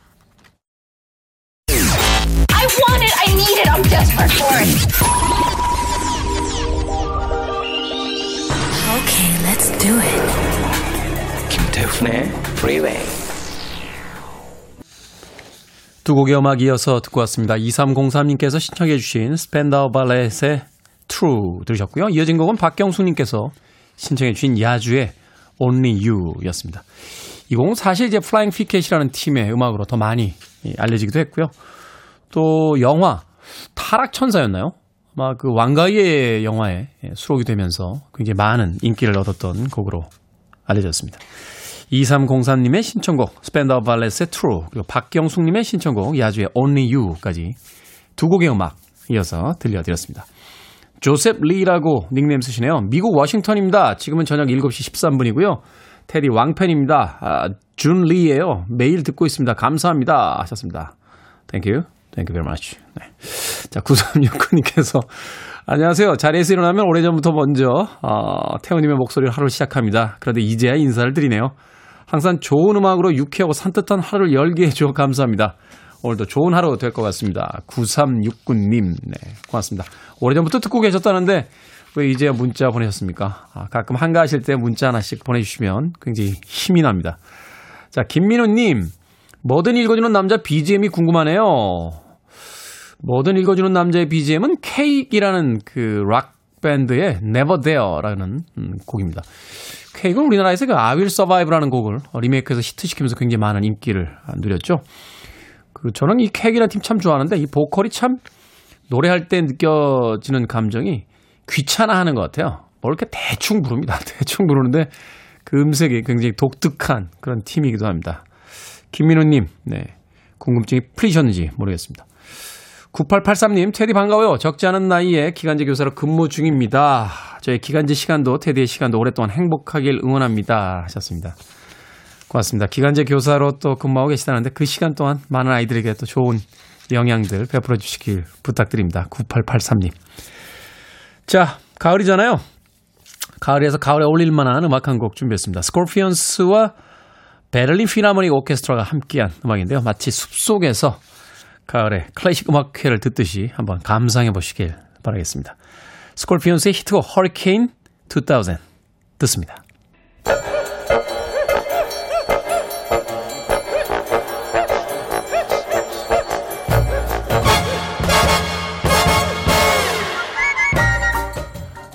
I want it. I need it. I'm desperate for it. Okay, let's do it. 김태훈의 Freeway. 두 곡의 음악 이어서 듣고 왔습니다. 2303님께서 신청해 주신 스펜더 발렛의 True 들으셨고요. 이어진 곡은 박경수님께서 신청해 주신 야주의 Only You였습니다. 이 곡은 사실 이제 Flying Pickets라는 팀의 음악으로 더 많이 알려지기도 했고요. 또 영화 타락천사였나요? 아마 그 왕가위 영화에 수록이 되면서 굉장히 많은 인기를 얻었던 곡으로 알려졌습니다. 2303님의 신청곡 스팬다우 발레의 True 그리고 박경숙님의 신청곡 야주의 Only You까지 두 곡의 음악 이어서 들려드렸습니다. 조셉 리라고 닉네임 쓰시네요. 미국 워싱턴입니다. 지금은 저녁 7시 13분이고요. 테디 왕팬입니다. 아, 준 리예요. 매일 듣고 있습니다. 감사합니다. 하셨습니다. Thank you. Thank you very much. 네. 자, 9369님께서 안녕하세요. 자리에서 일어나면 오래전부터 먼저 어, 태우님의 목소리를 하루 시작합니다. 그런데 이제야 인사를 드리네요. 항상 좋은 음악으로 유쾌하고 산뜻한 하루를 열게 해주어 감사합니다. 오늘도 좋은 하루 될 것 같습니다. 9369님, 네, 고맙습니다. 오래전부터 듣고 계셨다는데 왜 이제야 문자 보내셨습니까? 아, 가끔 한가하실 때 문자 하나씩 보내주시면 굉장히 힘이 납니다. 자, 김민우님, 뭐든 읽어주는 남자 BGM이 궁금하네요. 뭐든 읽어주는 남자의 BGM은 케이크라는 그 락 밴드의 Never There라는 음, 곡입니다. 케이크는 우리나라에서 그 I Will Survive라는 곡을 리메이크해서 히트시키면서 굉장히 많은 인기를 누렸죠. 그 저는 이 케이크라는 팀 참 좋아하는데 이 보컬이 참 노래할 때 느껴지는 감정이 귀찮아하는 것 같아요. 뭐 이렇게 대충 부릅니다. 대충 부르는데 그 음색이 굉장히 독특한 그런 팀이기도 합니다. 김민우님, 네. 궁금증이 풀리셨는지 모르겠습니다. 9883님, 테디 반가워요. 적지 않은 나이에 기간제 교사로 근무 중입니다. 저의 기간제 시간도 테디의 시간도 오랫동안 행복하길 응원합니다. 하셨습니다. 고맙습니다. 기간제 교사로 또 근무하고 계시다는데 그 시간 동안 많은 아이들에게 또 좋은 아량들 베풀어 주시길 부탁드립니다. 9883님. 자, 가을이잖아요. 가을에서 가을에 어울릴 만한 음악 한 곡 준비했습니다. 스콜피언스와 베를린 필하모닉 오케스트라가 함께한 음악인데요. 마치 숲속에서 가을에 클래식 음악회를 듣듯이 한번 감상해 보시길 바라겠습니다. 스콜피언스의 히트곡 허리케인 2000 듣습니다.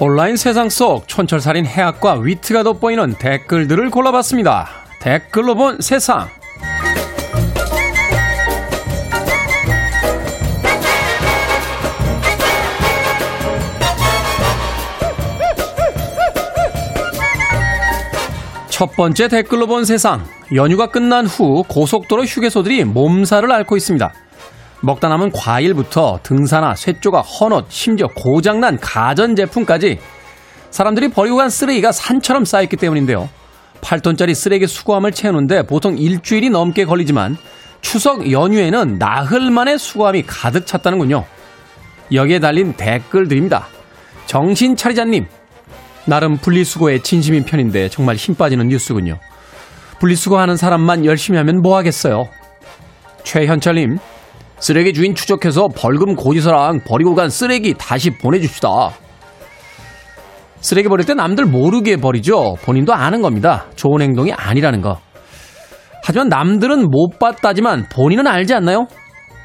온라인 세상 속 촌철살인 해학과 위트가 돋보이는 댓글들을 골라봤습니다. 댓글로 본 세상. 첫 번째 댓글로 본 세상. 연휴가 끝난 후 고속도로 휴게소들이 몸살을 앓고 있습니다. 먹다 남은 과일부터 등산화, 쇠조각, 헌옷, 심지어 고장난 가전제품까지 사람들이 버리고 간 쓰레기가 산처럼 쌓였기 때문인데요. 8톤짜리 쓰레기 수거함을 채우는데 보통 일주일이 넘게 걸리지만 추석 연휴에는 나흘 만에 수거함이 가득 찼다는군요. 여기에 달린 댓글들입니다. 정신 차리자님, 나름 분리수거에 진심인 편인데 정말 힘 빠지는 뉴스군요. 분리수거하는 사람만 열심히 하면 뭐 하겠어요. 최현철님, 쓰레기 주인 추적해서 벌금 고지서랑 버리고 간 쓰레기 다시 보내줍시다. 쓰레기 버릴 때 남들 모르게 버리죠. 본인도 아는 겁니다. 좋은 행동이 아니라는 거. 하지만 남들은 못 봤다지만 본인은 알지 않나요?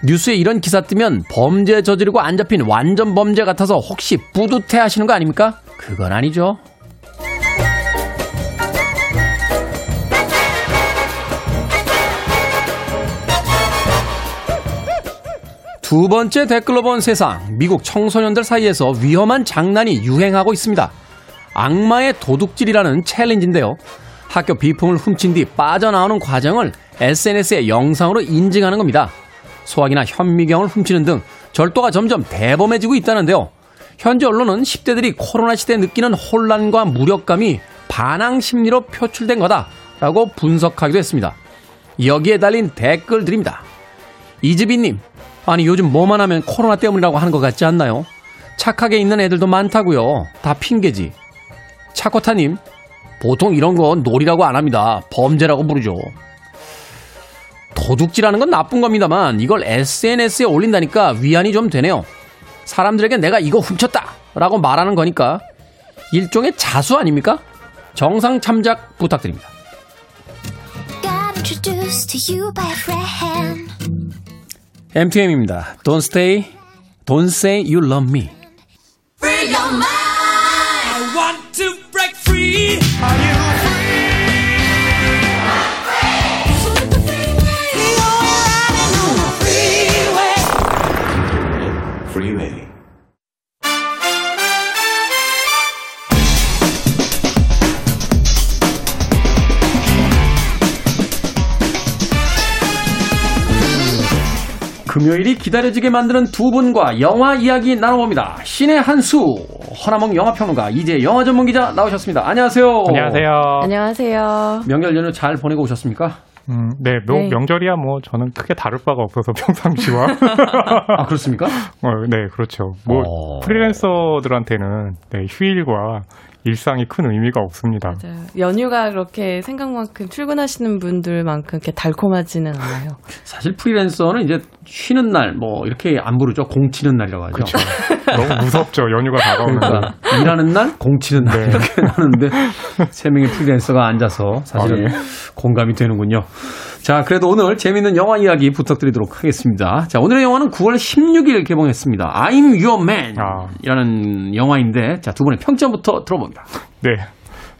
뉴스에 이런 기사 뜨면 범죄 저지르고 안 잡힌 완전 범죄 같아서 혹시 뿌듯해 하시는 거 아닙니까? 그건 아니죠. 두 번째 댓글로 본 세상. 미국 청소년들 사이에서 위험한 장난이 유행하고 있습니다. 악마의 도둑질이라는 챌린지인데요. 학교 비품을 훔친 뒤 빠져나오는 과정을 SNS에 영상으로 인증하는 겁니다. 소화기나 현미경을 훔치는 등 절도가 점점 대범해지고 있다는데요. 현재 언론은 10대들이 코로나 시대에 느끼는 혼란과 무력감이 반항 심리로 표출된 거다라고 분석하기도 했습니다. 여기에 달린 댓글들입니다. 이즈비님, 아니 요즘 뭐만 하면 코로나 때문이라고 하는 것 같지 않나요? 착하게 있는 애들도 많다고요. 다 핑계지. 차코타님, 보통 이런 건 놀이라고 안 합니다. 범죄라고 부르죠. 도둑질하는 건 나쁜 겁니다만 이걸 SNS에 올린다니까 위안이 좀 되네요. 사람들에게 내가 이거 훔쳤다! 라고 말하는 거니까 일종의 자수 아닙니까? 정상 참작 부탁드립니다. MTM입니다. Don't stay, don't say you love me. 금요일이 기다려지게 만드는 두 분과 영화 이야기 나눠봅니다. 신의 한수, 허나몽 영화평론가, 이제 영화 전문 기자 나오셨습니다. 안녕하세요. 안녕하세요. 안녕하세요. 명절 연휴 잘 보내고 오셨습니까? 음, 네, 명, 네. 명절이야 뭐 저는 크게 다를 바가 없어서 평상시와 아, 그렇습니까? 어, 네, 그렇죠. 뭐 어. 프리랜서들한테는 네, 휴일과 일상이 큰 의미가 없습니다. 맞아요. 연휴가 그렇게 생각만큼 출근하시는 분들만큼 이렇게 달콤하지는 않아요. 사실 프리랜서는 이제 쉬는 날, 뭐, 이렇게 안 부르죠. 공치는 날이라고 하죠. 그렇죠. 너무 무섭죠. 연휴가 다가오는데. 그러니까 일하는 날, 공치는 날 네. 이렇게 하는데 세 명의 프리랜서가 앉아서 사실은 아, 네. 공감이 되는군요. 자, 그래도 오늘 재밌는 영화 이야기 부탁드리도록 하겠습니다. 자, 오늘의 영화는 9월 16일 개봉했습니다. I'm Your Man 아. 이라는 영화인데 자, 두 분의 평점부터 들어봅니다. 네.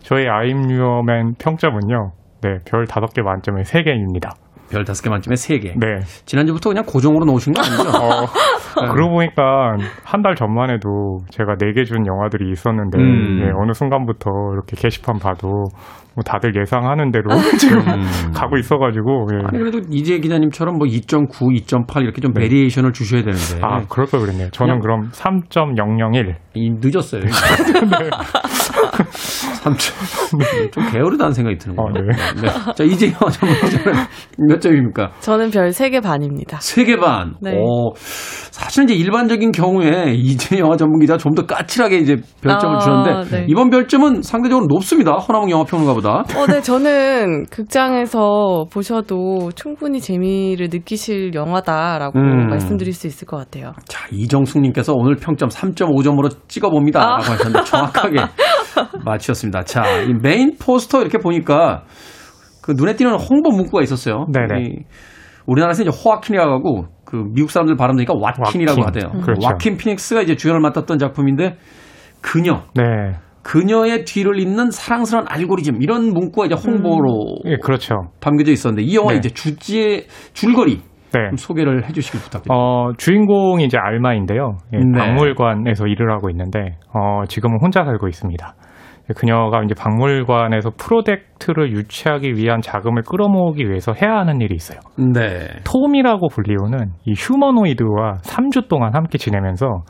저희 아임유어맨 평점은요. 네, 별 다섯 개 만점에 세 개입니다. 별 다섯 개 만점에 세 개. 네. 지난주부터 그냥 고정으로 놓으신 거 아니죠? 어, 그러고 보니까 한 달 전만 해도 제가 네개준 영화들이 있었는데 음. 예, 어느 순간부터 이렇게 게시판 봐도 뭐 다들 예상하는 대로 지금 가고 있어가지고 예. 음. 아니 그래도 이재 기자님처럼 뭐 2.9, 2.8 이렇게 좀 네. variation을 주셔야 되는데 아 그럴 걸 그랬네요. 저는 그냥- 그럼 3.001 이 늦었어요. 네. 3점. 좀 게으르다는 생각이 드는 어, 거예요. 네. 네. 자, 이제 영화 전문가는 몇 점입니까? 저는 별 3개 반입니다. 세개 반. 네. 오, 사실 이제 일반적인 경우에 이제 영화 전문 기자 좀 더 까칠하게 이제 별점을 아, 주는데 네. 이번 별점은 상대적으로 높습니다. 허나몽 영화 평론가보다. 어, 네, 저는 극장에서 보셔도 충분히 재미를 느끼실 영화다라고 음. 말씀드릴 수 있을 것 같아요. 자, 이정숙님께서 오늘 평점 3.5점으로 찍어봅니다. 아. 라고 하셨는데 정확하게 맞추셨습니다. 자, 이 메인 포스터 이렇게 보니까 그 눈에 띄는 홍보 문구가 있었어요. 네네. 이 우리나라에서 이제 호아킨이라고 하고 그 미국 사람들 발음 되니까 왓킨이라고 왓킨. 하대요. 그렇죠. 왓킨 피닉스가 이제 주연을 맡았던 작품인데 그녀, 네. 그녀의 뒤를 잇는 사랑스러운 알고리즘 이런 문구가 이제 홍보로 예, 그렇죠. 담겨져 있었는데 이 영화 네. 이제 주제 줄거리 네. 좀 소개를 해주시길 부탁드립니다. 어, 주인공이 이제 알마인데요. 예, 네. 박물관에서 일을 하고 있는데, 어, 지금은 혼자 살고 있습니다. 그녀가 이제 박물관에서 프로젝트를 유치하기 위한 자금을 끌어모으기 위해서 해야 하는 일이 있어요. 네. 톰이라고 불리우는 이 휴머노이드와 3주 동안 함께 지내면서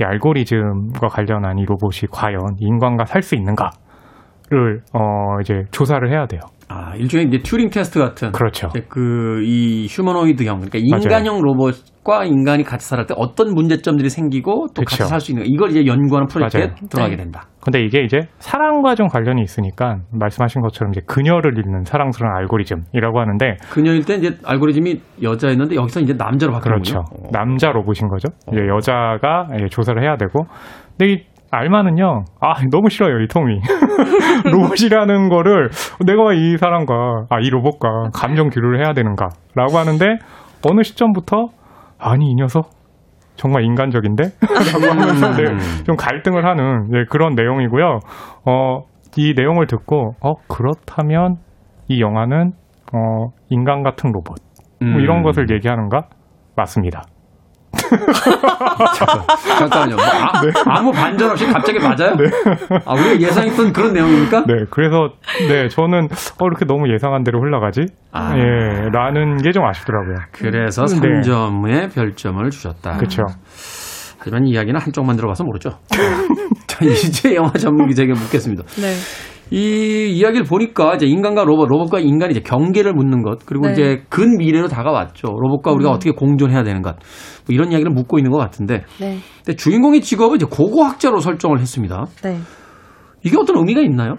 이 알고리즘과 관련한 이 로봇이 과연 인간과 살 수 있는가를 어 이제 조사를 해야 돼요. 아, 일종의 이제 튜링 테스트 같은. 그렇죠. 그, 이 휴머노이드형, 그러니까 인간형 로봇 과 인간이 같이 살을 때 어떤 문제점들이 생기고 또 같이 그쵸. 살수 있는, 이걸 이제 연구하는 프로젝트에 맞아요. 들어가게 네. 된다. 근데 이게 이제 사랑과 좀 관련이 있으니까 말씀하신 것처럼 이제 그녀를 잇는 사랑스러운 알고리즘이라고 하는데 그녀일 때 이제 알고리즘이 여자였는데 여기서 이제 남자로 바뀌는군요. 그렇죠. 남자 로봇인 거죠. 이제 여자가 이제 조사를 해야 되고 근데 이 알마는요, 아, 너무 싫어요, 이 톰이. 로봇이라는 거를 내가 이 사람과, 아, 이 로봇과 감정 교류를 해야 되는가. 라고 하는데, 어느 시점부터, 아니, 이 녀석, 정말 인간적인데? 네, 좀 갈등을 하는 네, 그런 내용이고요. 어, 이 내용을 듣고, 어, 그렇다면 이 영화는, 어, 인간 같은 로봇. 뭐 음. 이런 것을 얘기하는가? 맞습니다. 잠깐만요. 뭐 아, 무 반전 없이 갑자기 맞아요? 네. 아, 우리가 예상했던 그런 내용입니까? 네, 그래서 네 저는 어 이렇게 너무 예상한 대로 흘러가지, 아. 예, 라는 게 좀 아쉽더라고요. 그래서 네. 3점의 별점을 주셨다. 그렇죠. 하지만 이 이야기는 한쪽만 들어가서 모르죠. 자, 이제 영화 전문 기자에게 묻겠습니다. 네. 이 이야기를 보니까 이제 인간과 로봇, 로봇과 인간이 이제 경계를 묻는 것, 그리고 네. 이제 근 미래로 다가왔죠. 로봇과 우리가 어떻게 공존해야 되는 것, 뭐 이런 이야기를 묻고 있는 것 같은데, 네. 근데 주인공의 직업은 이제 고고학자로 설정을 했습니다. 네. 이게 어떤 의미가 있나요?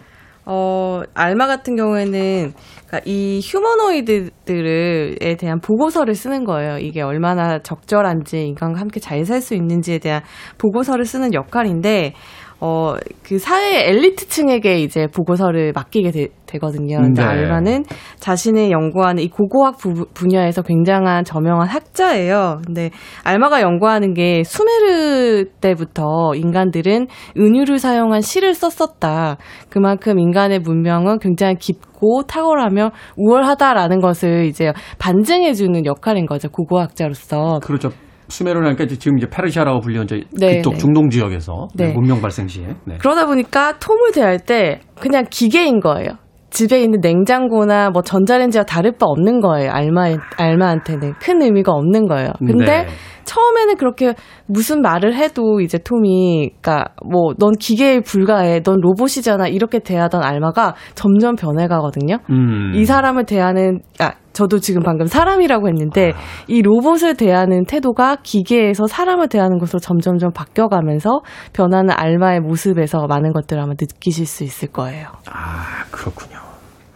어, 알마 같은 경우에는 그러니까 이 휴머노이드들에 대한 보고서를 쓰는 거예요. 이게 얼마나 적절한지 인간과 함께 잘 살 수 있는지에 대한 보고서를 쓰는 역할인데 어, 그 사회 엘리트층에게 이제 보고서를 맡기게 되, 되거든요. 근데 네. 알마는 자신의 연구하는 이 고고학 부- 분야에서 굉장한 저명한 학자예요. 근데 알마가 연구하는 게 수메르 때부터 인간들은 은유를 사용한 시를 썼었다. 그만큼 인간의 문명은 굉장히 깊고 탁월하며 우월하다라는 것을 이제 반증해주는 역할인 거죠. 고고학자로서. 그렇죠. 수메르라니까 지금 이제 페르시아라고 불리는 저 네, 그쪽 네. 중동 지역에서 네. 문명 발생 시에. 네. 그러다 보니까 톰을 대할 때 그냥 기계인 거예요. 집에 있는 냉장고나 뭐 전자레인지와 다를 바 없는 거예요. 알마 알마한테는 큰 의미가 없는 거예요. 근데 네. 처음에는 그렇게 무슨 말을 해도 이제 톰이 그러니까 뭐 넌 기계에 불과해. 넌 로봇이잖아. 이렇게 대하던 알마가 점점 변해가거든요. 음. 이 사람을 대하는 아 저도 지금 방금 사람이라고 했는데 아. 이 로봇을 대하는 태도가 기계에서 사람을 대하는 것으로 점점점 바뀌어가면서 변하는 알마의 모습에서 많은 것들을 아마 느끼실 수 있을 거예요. 아, 그렇군요.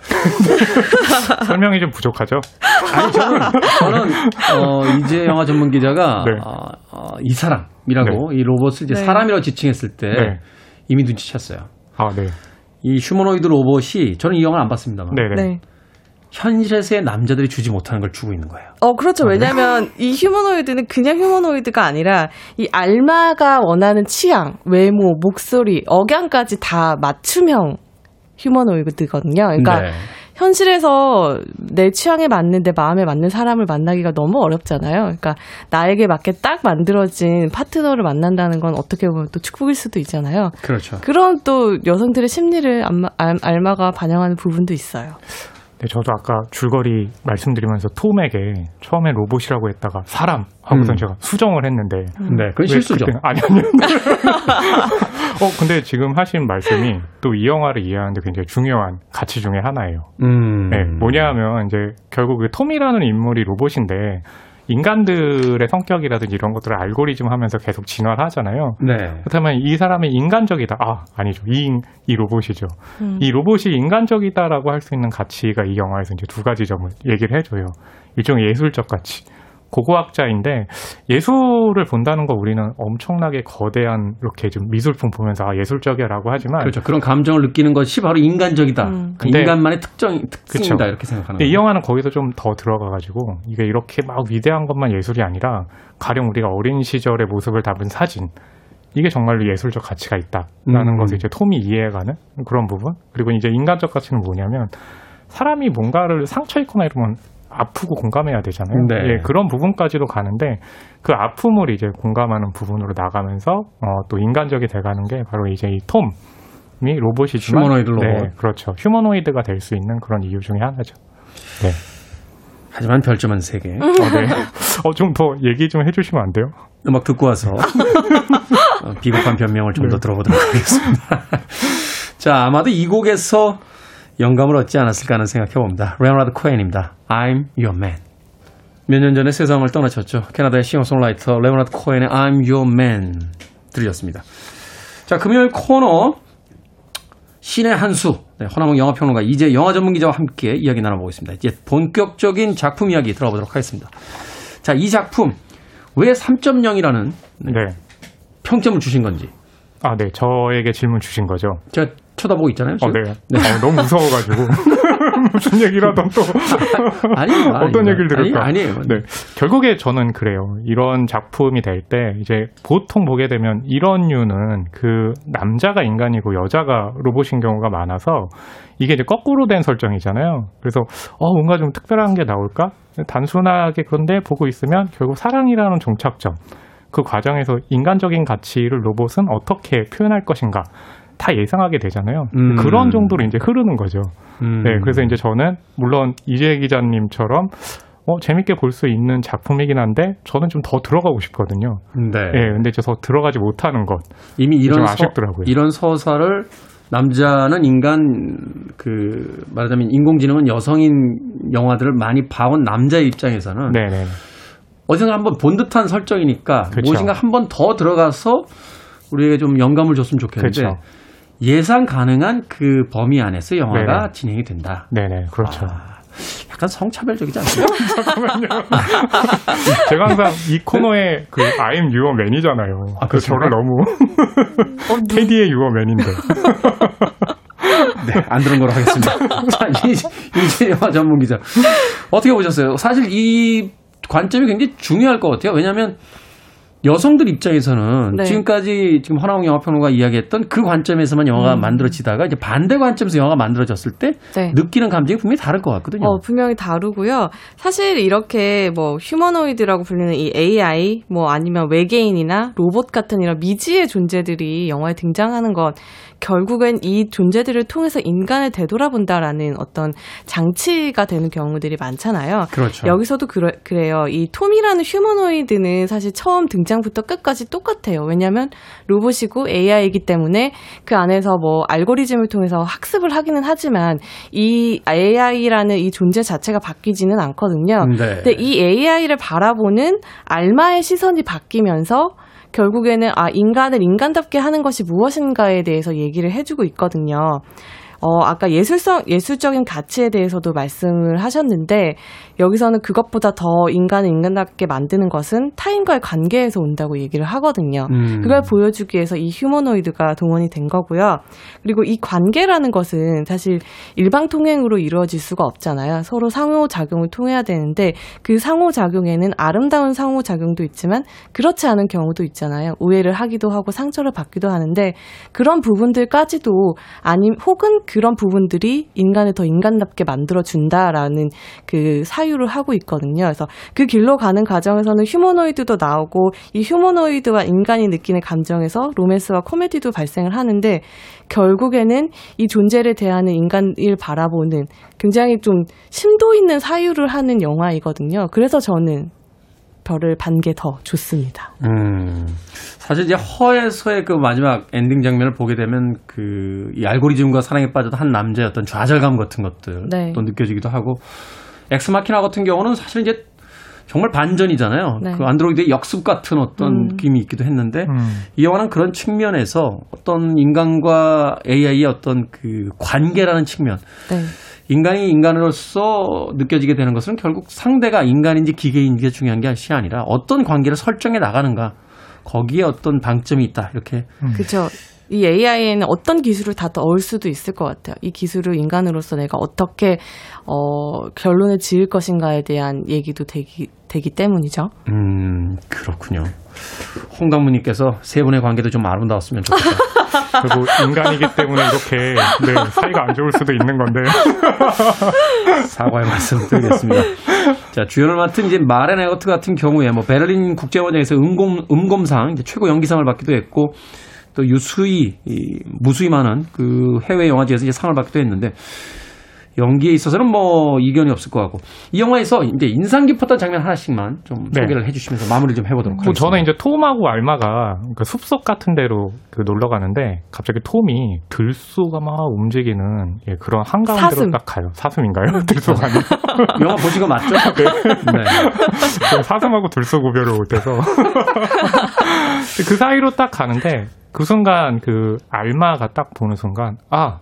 설명이 좀 부족하죠? 아니 저는 저는 어, 이제 영화 전문 기자가 네. 어, 어, 이 사람이라고 이 로봇을 이제 네. 사람이라고 지칭했을 때 네. 이미 눈치챘어요. 아, 네. 이 휴머노이드 로봇이 저는 이 영화를 안 봤습니다만 네네. 네. 현실에서의 남자들이 주지 못하는 걸 주고 있는 거예요. 어, 그렇죠. 왜냐면 이 휴머노이드는 그냥 휴머노이드가 아니라 이 알마가 원하는 취향, 외모, 목소리, 억양까지 다 맞춤형 휴머노이드거든요. 그러니까 네. 현실에서 내 취향에 맞는 내 마음에 맞는 사람을 만나기가 너무 어렵잖아요. 그러니까 나에게 맞게 딱 만들어진 파트너를 만난다는 건 어떻게 보면 또 축복일 수도 있잖아요. 그렇죠. 그런 또 여성들의 심리를 알마, 알- 알마가 반영하는 부분도 있어요. 네, 저도 아까 줄거리 말씀드리면서 톰에게 처음에 로봇이라고 했다가 사람 하고서 음. 제가 수정을 했는데 네, 그건 왜 실수죠. 그때- 아니 아니요. 어 근데 지금 하신 말씀이 또 이 영화를 이해하는데 굉장히 중요한 가치 중에 하나예요. 음. 네, 뭐냐하면 이제 결국 그 톰이라는 인물이 로봇인데 인간들의 성격이라든지 이런 것들을 알고리즘 하면서 계속 진화를 하잖아요. 네. 그렇다면 이 사람이 인간적이다. 아, 아니죠. 이, 인- 이 로봇이죠. 이 로봇이 인간적이다라고 할 수 있는 가치가 이 영화에서 이제 두 가지 점을 얘기를 해줘요. 일종의 예술적 가치. 고고학자인데 예술을 본다는 거 우리는 엄청나게 거대한 이렇게 좀 미술품 보면서 아, 예술적이야라고 하지만 그렇죠. 그런 감정을 느끼는 것이 바로 인간적이다. 음. 그 근데- 인간만의 특정 특징이다 그쵸. 이렇게 생각하는 근데 이. 영화는 거기서 좀 더 들어가 가지고 이게 이렇게 막 위대한 것만 예술이 아니라 가령 우리가 어린 시절의 모습을 담은 사진 이게 정말로 예술적 가치가 있다라는 음. 것을 이제 톰이 이해해가는 그런 부분 그리고 이제 인간적 가치는 뭐냐면 사람이 뭔가를 상처 입거나 이러면 아프고 공감해야 되잖아요. 네. 예, 그런 부분까지도 가는데 그 아픔을 이제 공감하는 부분으로 나가면서 어, 또 인간적이 돼가는 게 바로 이제 이 톰이 로봇이지만 휴머노이드 로봇. 네, 그렇죠. 휴머노이드가 될 수 있는 그런 이유 중에 하나죠. 네. 하지만 별점은 3개. 어, 네. 어, 좀 더 얘기 좀 해주시면 안 돼요? 음악 듣고 와서 어, 비겁한 변명을 좀더 네. 들어보도록 하겠습니다. 자, 아마도 이 곡에서 영감을 얻지 않았을까 하는 생각해 봅니다. 레오나드 코엔입니다. I'm Your Man. 몇 년 전에 세상을 떠나셨죠. 캐나다의 싱어송라이터 레오나드 코엔의 I'm Your Man 들으셨습니다. 자, 금요일 코너 신의 한수 네, 허나몽 영화평론가 이제 영화 전문 기자와 함께 이야기 나눠보겠습니다. 이제 본격적인 작품 이야기 들어보도록 하겠습니다. 자, 이 작품 왜 3.0이라는 네. 평점을 주신 건지 아, 네. 저에게 질문 주신 거죠? 제가 쳐다보고 있잖아요. 어, 지금. 네. 어, 너무 무서워가지고. 무슨 얘기를 하던 또. 아닙니다. 어떤 아닙니다. 얘기를 들을까? 아니, 아니 에요. 네. 결국에 저는 그래요. 이런 작품이 될 때, 이제 보통 보게 되면 이런 류는 그 남자가 인간이고 여자가 로봇인 경우가 많아서 이게 이제 거꾸로 된 설정이잖아요. 그래서, 어, 뭔가 좀 특별한 게 나올까? 단순하게 그런데 보고 있으면 결국 사랑이라는 종착점. 그 과정에서 인간적인 가치를 로봇은 어떻게 표현할 것인가. 다 예상하게 되잖아요. 음. 그런 정도로 이제 흐르는 거죠. 음. 네, 그래서 이제 저는 물론 이재 기자님처럼 어, 재밌게 볼 수 있는 작품이긴 한데 저는 좀 더 들어가고 싶거든요. 네. 예, 근데 저 들어가지 못하는 것. 이미 이런 좀 서, 아쉽더라고요. 이런 서사를 남자는 인간 그 말하자면 인공지능은 여성인 영화들을 많이 봐온 남자의 입장에서는 네, 네. 어디선가 한번 본 듯한 설정이니까 그쵸. 무엇인가 한 번 더 들어가서 우리에게 좀 영감을 줬으면 좋겠는데 그쵸. 예상 가능한 그 범위 안에서 영화가 네네. 진행이 된다. 네, 네. 그렇죠. 아, 약간 성차별적이지 않나요? 제가 항상 이 코너의 그 I'm Your Man이잖아요. 아, 그렇습니까? 저를 너무 테디의 Your Man인데. 네, 안 들은 거로 하겠습니다. 자, 이제 영화 전문 기자. 어떻게 보셨어요? 사실 이 관점이 굉장히 중요할 것 같아요. 왜냐하면 여성들 입장에서는 네. 지금까지 지금 허나웅 영화평론가 이야기했던 그 관점에서만 영화가 만들어지다가 이제 반대 관점에서 영화가 만들어졌을 때 네. 느끼는 감정이 분명히 다를 것 같거든요. 어, 분명히 다르고요. 사실 이렇게 뭐 휴머노이드라고 불리는 이 AI, 뭐 아니면 외계인이나 로봇 같은 이런 미지의 존재들이 영화에 등장하는 것 결국엔 이 존재들을 통해서 인간을 되돌아본다라는 어떤 장치가 되는 경우들이 많잖아요. 그렇죠. 여기서도 그래, 그래요. 이 톰이라는 휴머노이드는 사실 처음 등장 부터 끝까지 똑같아요. 왜냐하면 로봇이고 AI이기 때문에 그 안에서 뭐 알고리즘을 통해서 학습을 하기는 하지만 이 AI라는 이 존재 자체가 바뀌지는 않거든요. 네. 근데 이 AI를 바라보는 알마의 시선이 바뀌면서 결국에는 아 인간을 인간답게 하는 것이 무엇인가에 대해서 얘기를 해주고 있거든요. 어, 아까 예술성, 예술적인 가치에 대해서도 말씀을 하셨는데, 여기서는 그것보다 더 인간을 인간답게 만드는 것은 타인과의 관계에서 온다고 얘기를 하거든요. 음. 그걸 보여주기 위해서 이 휴머노이드가 동원이 된 거고요. 그리고 이 관계라는 것은 사실 일방 통행으로 이루어질 수가 없잖아요. 서로 상호작용을 통해야 되는데, 그 상호작용에는 아름다운 상호작용도 있지만, 그렇지 않은 경우도 있잖아요. 오해를 하기도 하고 상처를 받기도 하는데, 그런 부분들까지도 아님, 혹은 그런 부분들이 인간을 더 인간답게 만들어 준다라는 그 사유 를 하고 있거든요. 그래서 그 길로 가는 과정에서는 휴머노이드도 나오고 이 휴머노이드와 인간이 느끼는 감정에서 로맨스와 코미디도 발생을 하는데 결국에는 이 존재를 대하는 인간을 바라보는 굉장히 좀 심도 있는 사유를 하는 영화이거든요. 그래서 저는 별을 반 개 더 줬습니다. 음. 사실 이제 Her에서의 그 마지막 엔딩 장면을 보게 되면 그 이 알고리즘과 사랑에 빠져도 한 남자의 어떤 좌절감 같은 것들 네. 또 느껴지기도 하고 엑스마키나 같은 경우는 사실 이제 정말 반전이잖아요. 네. 그 안드로이드의 역습 같은 어떤 음. 느낌이 있기도 했는데 음. 이 영화는 그런 측면에서 어떤 인간과 AI의 어떤 그 관계라는 측면 네. 인간이 인간으로서 느껴지게 되는 것은 결국 상대가 인간인지 기계인지가 중요한 것이 아니라 어떤 관계를 설정해 나가는가 거기에 어떤 방점이 있다 이렇게 그죠. 이 AI에는 어떤 기술을 다 넣을 수도 있을 것 같아요. 이 기술을 인간으로서 내가 어떻게 어, 결론을 지을 것인가에 대한 얘기도 되기 되기 때문이죠. 음 그렇군요. 홍당무님께서 세 분의 관계도 좀 아름다웠으면 좋겠다. 그리고 인간이기 때문에 이렇게 네, 사이가 안 좋을 수도 있는 건데. 사과의 말씀 드리겠습니다. 자, 주연을 맡은 이제 마렌 에거트 같은 경우에 뭐 베를린 국제영화제에서 음검, 음검상 이제 최고 연기상을 받기도 했고 또 유수히, 이, 무수히 많은 그 해외 영화제에서 이제 상을 받기도 했는데 연기에 있어서는 뭐 이견이 없을 것 같고 이 영화에서 이제 인상 깊었던 장면 하나씩만 좀 네. 소개를 해주시면서 마무리 좀 해보도록 뭐 하겠습니다. 저는 이제 톰하고 알마가 그 숲속 같은 데로 그 놀러 가는데 갑자기 톰이 들쏘가 막 움직이는 예, 그런 한가운데로 사슴. 딱 가요. 사슴인가요? 들쏘가 아니고 영화 거 맞죠? 네. 그 사슴하고 들쏘 구별을 못해서 그 사이로 딱 가는데 그 순간 그 알마가 딱 보는 순간 아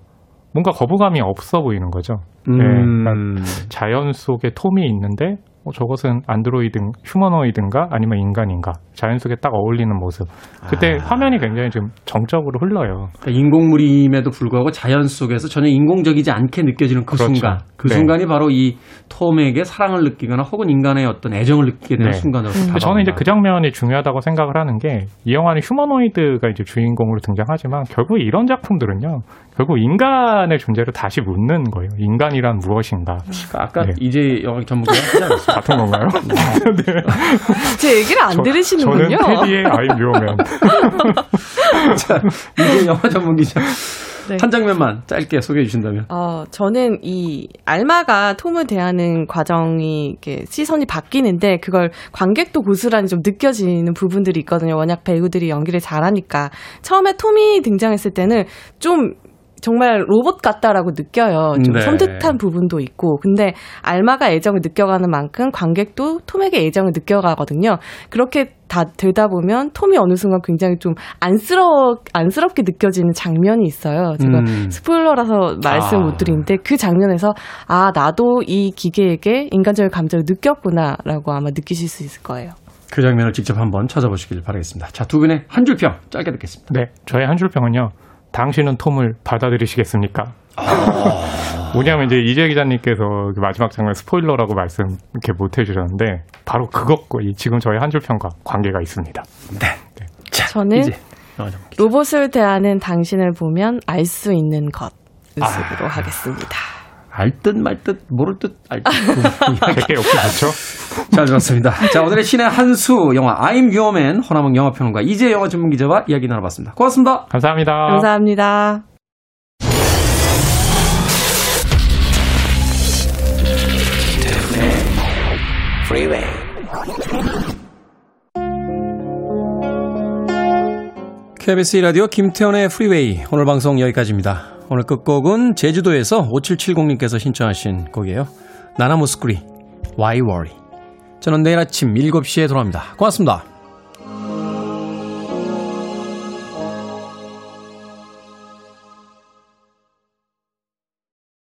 뭔가 거부감이 없어 보이는 거죠. 네, 음, 자연 속에 톰이 있는데 어, 저것은 안드로이드, 휴머노이드인가 아니면 인간인가 자연 속에 딱 어울리는 모습. 그때 아. 화면이 굉장히 좀 정적으로 흘러요. 그러니까 인공물임에도 불구하고 자연 속에서 전혀 인공적이지 않게 느껴지는 그 그렇죠. 순간. 그 네. 순간이 바로 이 톰에게 사랑을 느끼거나 혹은 인간의 어떤 애정을 느끼게 되는 네. 순간으로 근데 저는 이제 그 장면이 중요하다고 생각을 하는 게 이 영화는 휴머노이드가 이제 주인공으로 등장하지만 결국 이런 작품들은요. 결국 인간의 존재를 다시 묻는 거예요. 인간이란 무엇인가. 아까 네. 이제 영화 전문가 하지 않았어요? 같은 건가요? 제 얘기를 안 저- 들으시는군요. 저는 테디의 I'm Your Man. 자, 이제 영화 전문 기자. 네. 한 장면만 짧게 소개해 주신다면. 어, 저는 이 알마가 톰을 대하는 과정이 이렇게 시선이 바뀌는데 그걸 관객도 고스란히 좀 느껴지는 부분들이 있거든요. 워낙 배우들이 연기를 잘하니까. 처음에 톰이 등장했을 때는 좀 정말 로봇 같다라고 느껴요. 좀 네. 섬뜩한 부분도 있고. 근데 알마가 애정을 느껴가는 만큼 관객도 톰에게 애정을 느껴가거든요. 그렇게 다 되다 보면 톰이 어느 순간 굉장히 좀 안쓰러 안쓰럽게 느껴지는 장면이 있어요. 제가 음. 스포일러라서 말씀 아. 못 드리는데 그 장면에서 아 나도 이 기계에게 인간적인 감정을 느꼈구나라고 아마 느끼실 수 있을 거예요. 그 장면을 직접 한번 찾아보시길 바라겠습니다. 자, 두 분의 한 줄 평 짧게 듣겠습니다. 네, 저의 한 줄 평은요. 당신은 톰을 받아들이시겠습니까? 뭐냐면 이제 이재 기자님께서 그 마지막 장면 스포일러라고 말씀 이렇게 못 해주셨는데 바로 그것과 이 지금 저희 한 줄 평과 관계가 있습니다. 자, 저는 이제 영화 전문 기자. 로봇을 대하는 당신을 보면 알 수 있는 것. 으로 하겠습니다. 알듯 말듯 모를 듯 알 듯. 제게 역시 좋죠. 잘 들었습니다. 자, 오늘의 신의 한수 영화 I'm Your Man 허남은 영화평론가 이제 영화 전문 기자와 이야기 나눠봤습니다. 고맙습니다. 감사합니다. 감사합니다. KBS 라디오 김태현의 프리웨이 오늘 방송 여기까지입니다. 오늘 끝곡은 제주도에서 5770님께서 신청하신 곡이에요. 나나무스쿠리 Why Worry 저는 내일 아침 7시에 돌아옵니다. 고맙습니다.